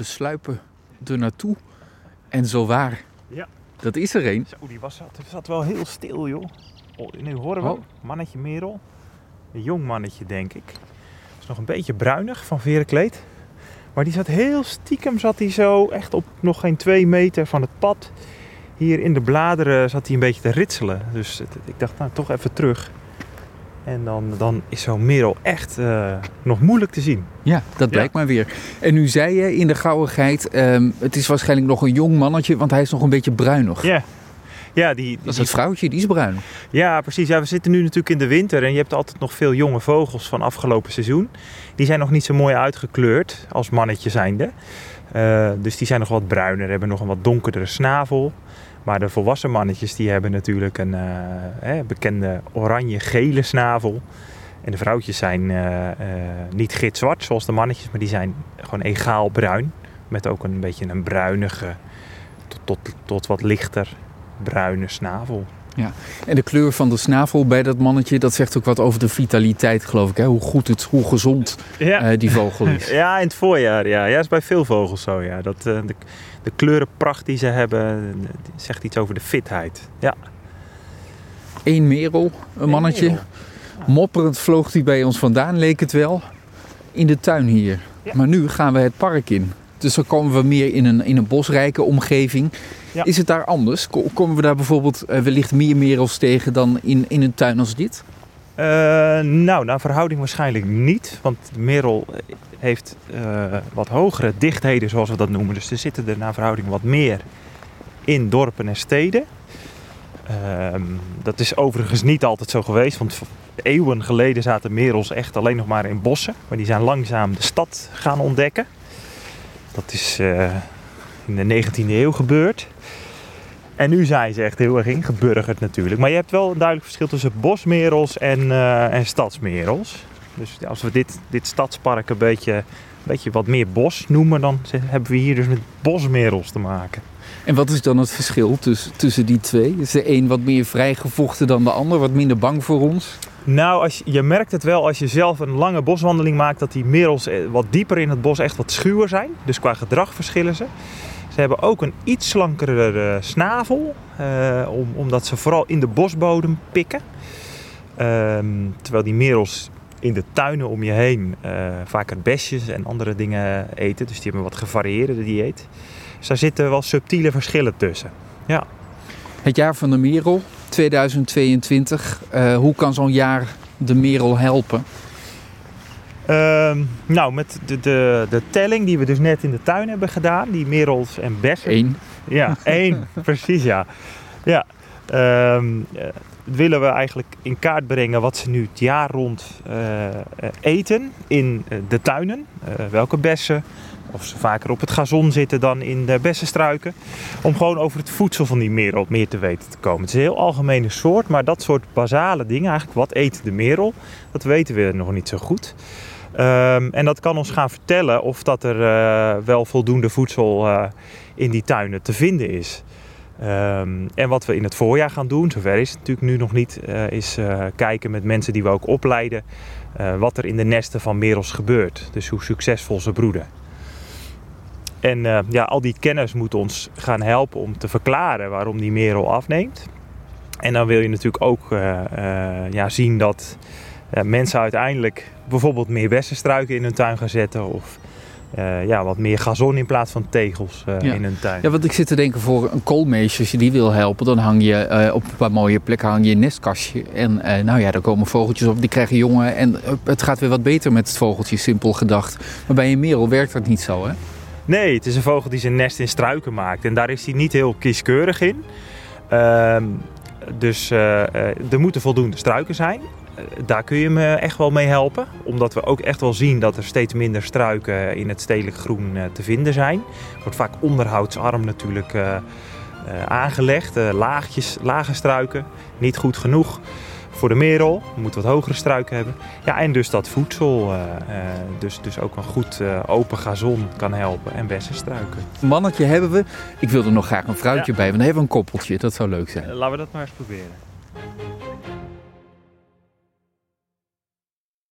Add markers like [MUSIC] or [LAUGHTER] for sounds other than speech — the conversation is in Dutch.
we sluipen er naartoe. En zo waar. Ja. Dat is er een. Zo, die was, zat, zat wel heel stil, joh. Oh, nu horen we Oh. mannetje Merel. Een jong mannetje, denk ik. Is nog een beetje bruinig van verenkleed. Maar die zat heel stiekem, zat hij zo echt op nog geen twee meter van het pad. Hier in de bladeren zat hij een beetje te ritselen. Dus ik dacht, nou toch even terug. En dan, dan is zo'n Merel echt eh, nog moeilijk te zien. Ja, dat blijkt maar weer. En nu zei je in de gauwigheid, ehm, het is waarschijnlijk nog een jong mannetje, want hij is nog een beetje bruinig. Ja, ja die, Dat is die- het vrouwtje, die is bruin. Ja, precies. Ja, we zitten nu natuurlijk in de winter en je hebt altijd nog veel jonge vogels van afgelopen seizoen. Die zijn nog niet zo mooi uitgekleurd als mannetje zijnde. Eh, dus die zijn nog wat bruiner, hebben nog een wat donkerdere snavel. Maar de volwassen mannetjes die hebben natuurlijk een eh, bekende oranje-gele snavel. En de vrouwtjes zijn eh, niet gitzwart zoals de mannetjes, maar die zijn gewoon egaal bruin. Met ook een beetje een bruinige, tot, tot, tot wat lichter bruine snavel. En de kleur van de snavel bij dat mannetje, dat zegt ook wat over de vitaliteit, geloof ik. Hè? Hoe goed het, hoe gezond Ja. eh, die vogel is. [LAUGHS] Ja, in het voorjaar. Ja, ja is bij veel vogels zo. Ja. Dat, eh, de, de kleurenpracht die ze hebben, eh, die zegt iets over de fitheid. Ja. Eén merel, een mannetje. Mopperend vloog hij bij ons vandaan, leek het wel. In de tuin hier. Ja. Maar nu gaan we het park in. Dus dan komen we meer in een, in een bosrijke omgeving. Ja. Is het daar anders? Ko- Komen we daar bijvoorbeeld eh, wellicht meer merels tegen dan in, in een tuin als dit? Eh, nou, naar verhouding waarschijnlijk niet. Want de merel heeft eh, wat hogere dichtheden, zoals we dat noemen. Dus er zitten er naar verhouding wat meer in dorpen en steden. Ehm, dat is overigens niet altijd zo geweest. Want eeuwen geleden zaten merels echt alleen nog maar in bossen. Maar die zijn langzaam de stad gaan ontdekken. Dat is eh, in de 19e eeuw gebeurd. En nu zijn ze echt heel erg ingeburgerd natuurlijk. Maar je hebt wel een duidelijk verschil tussen bosmerels en, eh, en stadsmerels. Dus als we dit, dit stadspark een beetje, een beetje wat meer bos noemen, dan hebben we hier dus met bosmerels te maken. En wat is dan het verschil tussen, tussen die twee? Is de een wat meer vrijgevochten dan de ander? Wat minder bang voor ons? Nou, als je, merkt het wel als je zelf een lange boswandeling maakt, dat die merels eh, wat dieper in het bos echt wat schuwer zijn. Dus qua gedrag verschillen ze. Ze hebben ook een iets slankere eh, snavel, eh, om, omdat ze vooral in de bosbodem pikken. Ehm, terwijl die merels in de tuinen om je heen eh, vaker besjes en andere dingen eten. Dus die hebben een wat gevarieerde dieet. Dus daar zitten wel subtiele verschillen tussen. Het jaar van de merel, 2022. Eh, hoe kan zo'n jaar de merel helpen? Ehm, nou, met de, de, de telling die we dus net in de tuin hebben gedaan, die merels en bessen. Eén. Ja, één, [LAUGHS] precies ja. Ja, eh, willen we eigenlijk in kaart brengen wat ze nu het jaar rond eh, eh, eten in de tuinen. Welke bessen, of ze vaker op het gazon zitten dan in de bessenstruiken. Om gewoon over het voedsel van die merel meer te weten te komen. Het is een heel algemene soort, maar dat soort basale dingen, eigenlijk wat eet de merel, dat weten we nog niet zo goed. Ehm, en dat kan ons gaan vertellen of dat er wel voldoende voedsel in die tuinen te vinden is. Ehm, en wat we in het voorjaar gaan doen, zover is het natuurlijk nu nog niet, eh, is eh, kijken met mensen die we ook opleiden eh, wat er in de nesten van merels gebeurt. Dus hoe succesvol ze broeden. En ja, al die kennis moet ons gaan helpen om te verklaren waarom die merel afneemt. En dan wil je natuurlijk ook ja, zien dat mensen uiteindelijk bijvoorbeeld meer bessenstruiken in hun tuin gaan zetten. Of eh, ja, wat meer gazon in plaats van tegels eh, Ja. in hun tuin. Ja, want ik zit te denken voor een koolmeesje, als je die wil helpen, dan hang je eh, op een paar mooie plekken hang je een nestkastje. En nou ja, daar komen vogeltjes op, die krijgen jongen en het gaat weer wat beter met het vogeltje, simpel gedacht. Maar bij een merel werkt dat niet zo, hè? Nee, het is een vogel die zijn nest in struiken maakt. En daar is hij niet heel kieskeurig in. Ehm, dus er moeten voldoende struiken zijn. Daar kun je me echt wel mee helpen. Omdat we ook echt wel zien dat er steeds minder struiken in het stedelijk groen eh, te vinden zijn. Wordt vaak onderhoudsarm natuurlijk eh, eh, aangelegd. Laagjes, lage struiken. Niet goed genoeg voor de merel. We moeten wat hogere struiken hebben. Ja, en dus dat voedsel. dus, dus ook een goed open gazon kan helpen. En bessenstruiken. Een mannetje hebben we. Ik wil er nog graag een vrouwtje Ja. bij, want dan hebben we een koppeltje. Dat zou leuk zijn. laten we dat maar eens proberen.